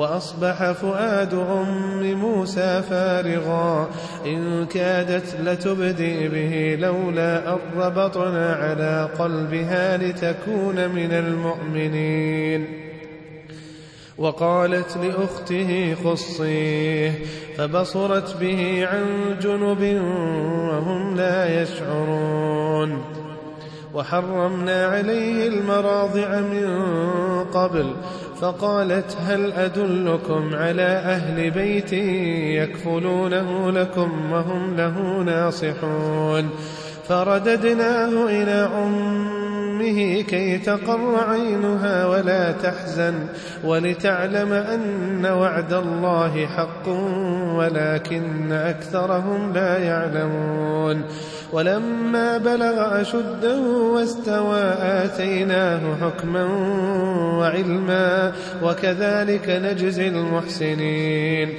وأصبح فؤاد أم موسى فارغا. إن كادت لتبدي به لولا أن ربطنا على قلبها لتكون من المؤمنين. وقالت لأخته خصيه فبصرت به عن جنب وهم لا يشعرون. وحرمنا عليه المراضع من قبل فقالت هل أدلكم على أهل بيت يكفلونه لكم وهم له ناصحون فرددناه إلى أمه كي تقر عينها ولا تحزن ولتعلم أن وعد الله حق ولكن أكثرهم لا يعلمون ولما بلغ أشده واستوى آتيناه حكما وعلما وكذلك نجزي المحسنين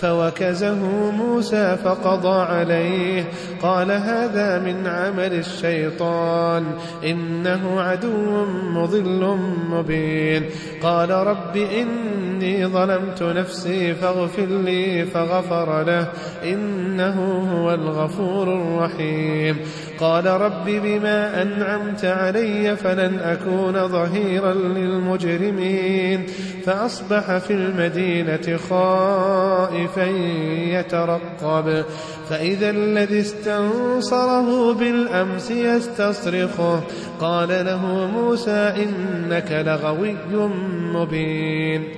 فوكزه موسى فقضى عليه. قال هذا من عمل الشيطان إنه عدو مضل مبين. قال رب إني ظلمت نفسي فاغفر لي فغفر له إنه هو الغفور الرحيم. قال رب بما أنعمت علي فلن أكون ظهيرا للمجرمين. فأصبح في المدينة خائفا. يترقب. فإذا الذي استنصره بالأمس يستصرخه. قال له موسى إنك لغوي مبين.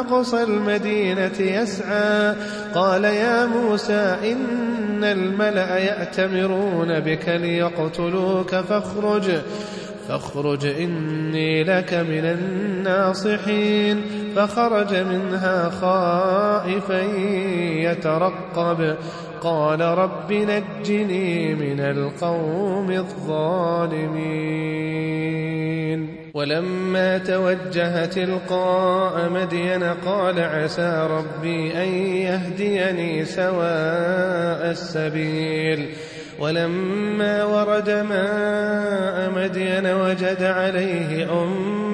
أقصى المدينة يسعى. قال يا موسى إن الملأ يأتمرون بك ليقتلوك فاخرج فاخرج إني لك من الناصحين. فخرج منها خائفا يترقب. قال رب نجني من القوم الظالمين. ولما توجه تلقاء مدين قال عسى ربي أن يهديني سواء السبيل. ولما ورد ماء مدين وجد عليه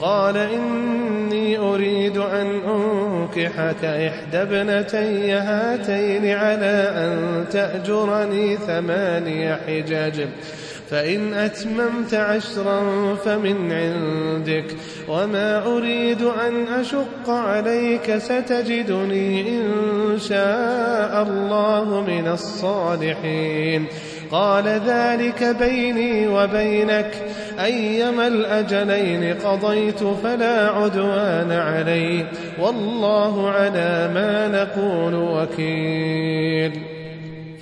قال إني أريد أن أنكحك إحدى ابنتي هاتين على أن تأجرني ثماني حجج فإن أتممت عشرا فمن عندك وما أريد أن أشق عليك ستجدني إن شاء الله من الصالحين. قال ذلك بيني وبينك. أيما الأجلين قضيت فلا عدوان علي. والله على ما نقول وكيل.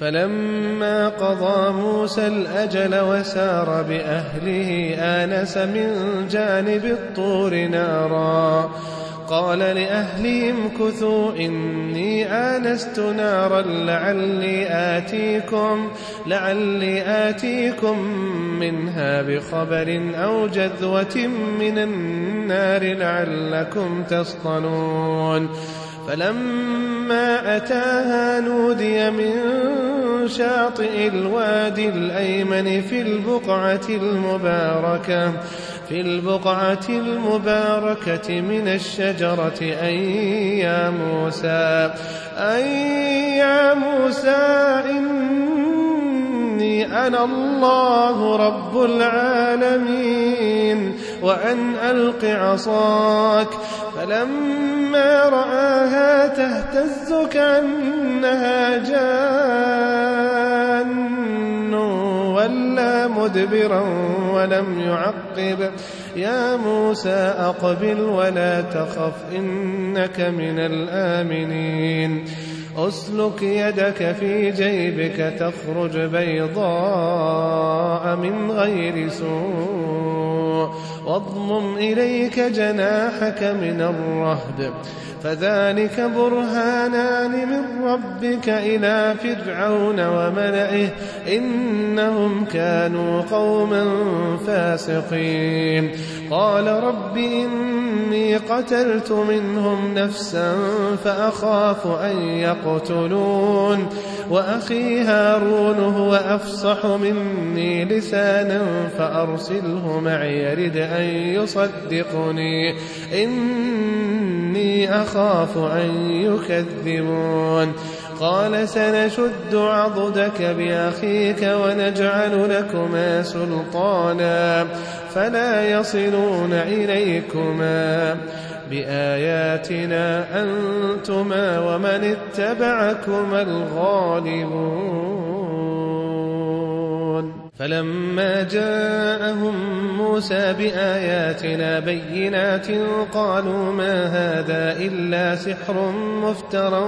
فلما قضى موسى الأجل وسار بأهله آنس من جانب الطور نارا. قال لأهلهم كثوا إني آنست نارا لعلي آتيكم لعلي آتيكم منها بخبر أو جذوة من النار لعلكم تصطلون فلما أتاها نودي من شاطئ الوادي الأيمن في البقعة المباركة في البقعة المباركة من الشجرة أي يا موسى أي يا موسى إني أنا الله رب العالمين وأن ألق عصاك. فلما رآها تهتز كأنها جان. ولا مدبرا ولم يعقب. يا موسى أقبل ولا تخف إنك من الآمنين. أسلك يدك في جيبك تخرج بيضاء من غير سوء. واضمم إليك جناحك من الرهب فذلك برهانان من ربك إلى فرعون وملئه إنهم كانوا قوما فاسقين. قال رب إني قتلت منهم نفسا فأخاف أن يقتلون. وأخي هارون هو أفصح مني لسانا فأرسله معي يرد أن يصدقني. إني أخاف أن يكذبون. قال سنشد عضدك بأخيك ونجعل لكما سلطانا. فلا يصلون إليكما بآياتنا أنتما ومن اتبعكما الغالبون فلما جاءهم موسى بآياتنا بينات قالوا ما هذا إلا سحر مفترى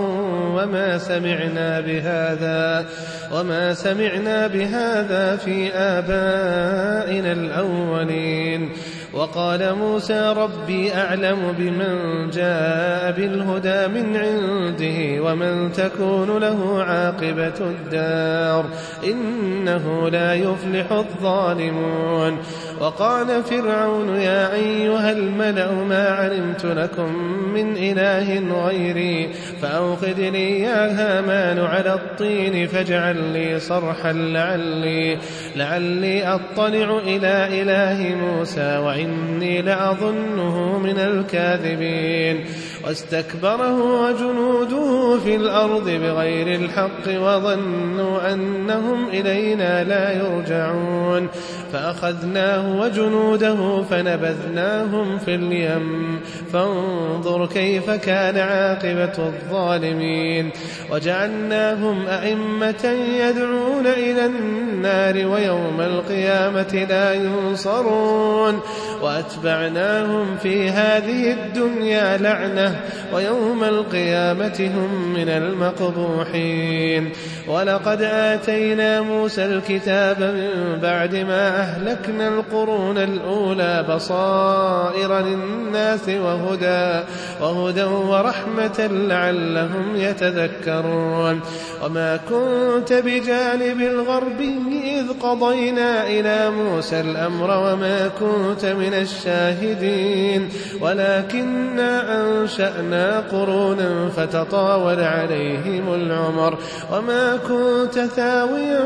وما سمعنا بهذا وما سمعنا بهذا في آبائنا الأولين وقال موسى ربي أعلم بمن جاء بالهدى من عنده ومن تكون له عاقبة الدار إنه لا يفلح الظالمون. وقال فرعون يا أيها الملأ ما علمت لكم من إله غيري فأوقد لي يا هامان على الطين فاجعل لي صرحا لعلي لعلي أطلع إلى إله موسى وإني لأظنه من الكاذبين. واستكبره وجنوده في الأرض بغير الحق وظنوا أنهم إلينا لا يرجعون. فأخذناه وجنوده فنبذناهم في اليم. فانظر كيف كان عاقبة الظالمين. وجعلناهم أئمة يدعون إلى النار ويوم القيامة لا ينصرون. وأتبعناهم في هذه الدنيا لعنة ويوم القيامة هم من المقبوحين. ولقد آتينا موسى الكتاب من بعد ما أهلكنا القرون الأولى بصائر للناس وهدى وهدى ورحمة لعلهم يتذكرون. وما كنت بجانب الغربي إذ قضينا إلى موسى الأمر وما كنت من الشاهدين. ولكنا أنشأنا قرونا فتطاول عليهم العمر. وما كنت ثاويا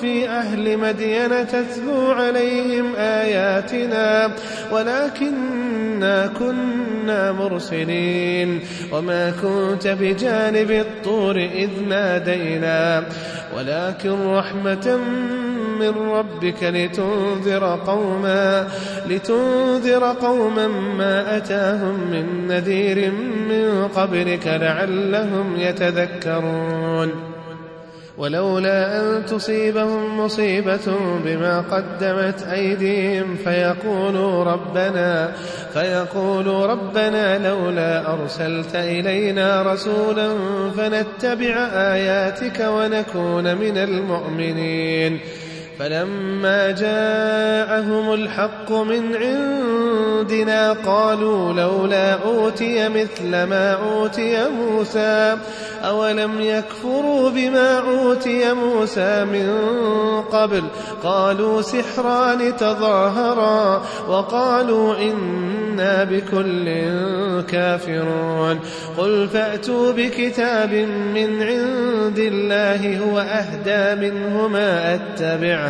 في أهل مدين تتلو عليهم آياتنا ولكنا كنا مرسلين. وما كنت بجانب الطور إذ نادينا ولكن رحمة من ربك لتنذر قوما لتنذر قوما ما أتاهم من نذير من قبلك لعلهم يتذكرون. ولولا أن تصيبهم مصيبة بما قدمت أيديهم فيقولوا ربنا فيقولوا ربنا لولا أرسلت إلينا رسولا فنتبع آياتك ونكون من المؤمنين. فلما جاءهم الحق من عندنا قالوا لولا أوتي مثل ما أوتي موسى أولم يكفروا بما أوتي موسى من قبل؟ قالوا سحران تظاهرا وقالوا إنا بكل كافرون. قل فأتوا بكتاب من عند الله هو أهدى منهما أتبعه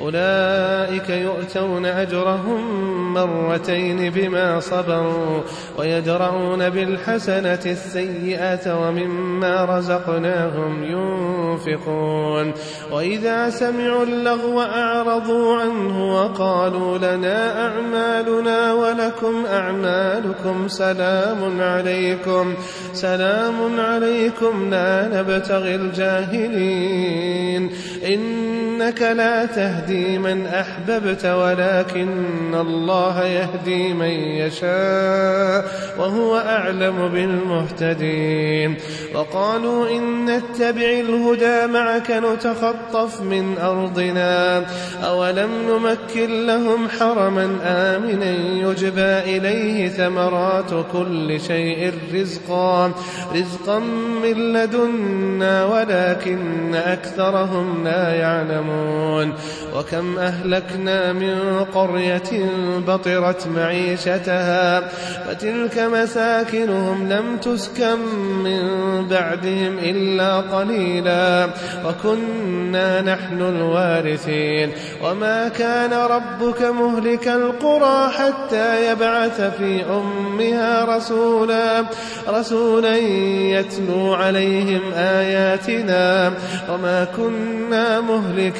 أولئك يؤتون أجرهم مرتين بما صبروا ويدرؤون بالحسنة السيئة ومما رزقناهم ينفقون. وإذا سمعوا اللغو أعرضوا عنه وقالوا لنا أعمالنا ولكم أعمالكم سلام عليكم سلام عليكم لا نبتغي الجاهلين. إنك لا تهدي من أحببت ولكن الله يهدي من يشاء وهو أعلم بالمهتدين. وقالوا إن نتبع الهدى معك نتخطف من أرضنا. أولم نمكن لهم حرما آمنا يجبى إليه ثمرات كل شيء رزقا. رزقا من لدنا ولكن أكثرهم لا يعلمون. يعلمون. وكم أهلكنا من قرية بطرت معيشتها فتلك مساكنهم لم تسكن من بعدهم إلا قليلا. وكنا نحن الوارثين. وما كان ربك مهلك القرى حتى يبعث في أمها رسولا رسولا يتلو عليهم آياتنا. وما كنا مهلك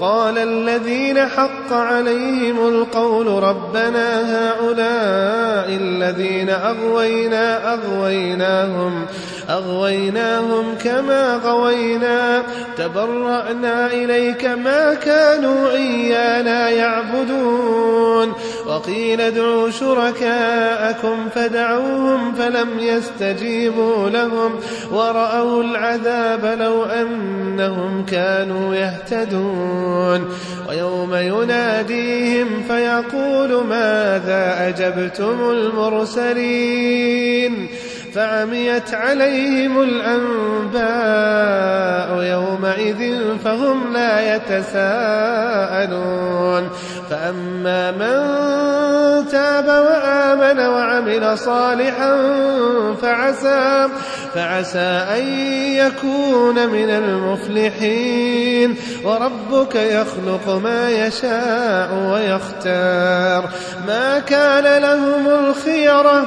قال الذين حق عليهم القول ربنا هؤلاء الذين أغوينا أغويناهم أغويناهم كما غوينا تبرأنا إليك ما كانوا إيانا يعبدون. وقيل ادعوا شركاءكم فدعوهم فلم يستجيبوا لهم ورأوا العذاب لو أنهم كانوا يهتدون. ويوم يناديهم فيقول ماذا أجبتم المرسلين؟ فعميت عليهم الأنباء يومئذ فهم لا يتساءلون. فأما من تاب وآمن وعمل صالحا فعسى فعسى أن يكون من المفلحين. وربك يخلق ما يشاء ويختار. ما كان لهم الخيرة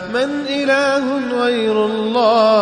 من إله غير الله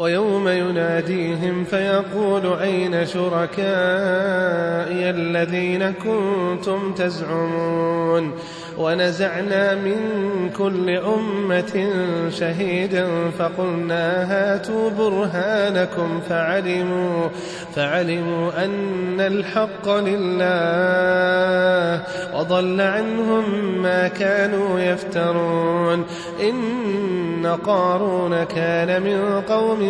ويوم يناديهم فيقول أين شركائي الذين كنتم تزعمون ونزعنا من كل أمة شهيدا فقلنا هاتوا برهانكم فعلموا فعلموا أن الحق لله وضل عنهم ما كانوا يفترون إن قارون كان من قوم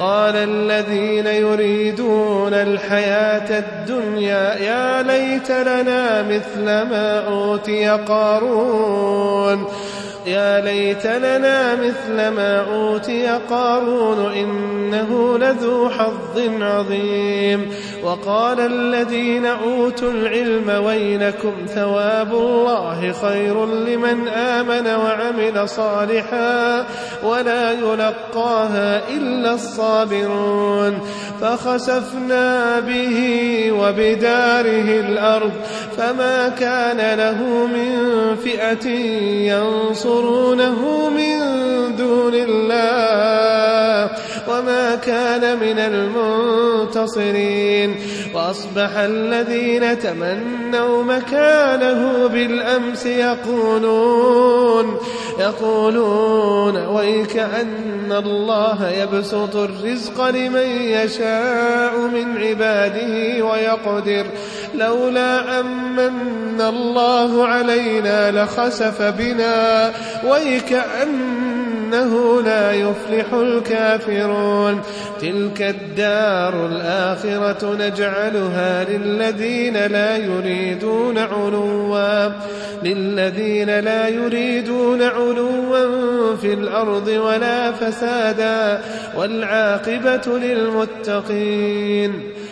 قال الذين يريدون الحياة الدنيا يا ليت لنا مثل ما أوتي قارون. يا ليت لنا مثل ما أوتي قارون إنه لذو حظ عظيم. وقال الذين أوتوا العلم ويلكم ثواب الله خير لمن آمن وعمل صالحا ولا يلقاها إلا الصابرون. فخسفنا به وبداره الأرض فما كان له من فئة ينصرونه من دون الله وما كان من المنتصرين وأصبح الذين تمنوا مكانه بالأمس يقولون يقولون ويك أن الله يبسط الرزق لمن يشاء من عباده ويقدر. لولا أمن الله علينا لخسف بنا ويكأنه لا يفلح الكافرون. تلك الدار الآخرة نجعلها للذين لا يريدون علوا للذين لا يريدون علوا في الأرض ولا فسادا والعاقبة للمتقين.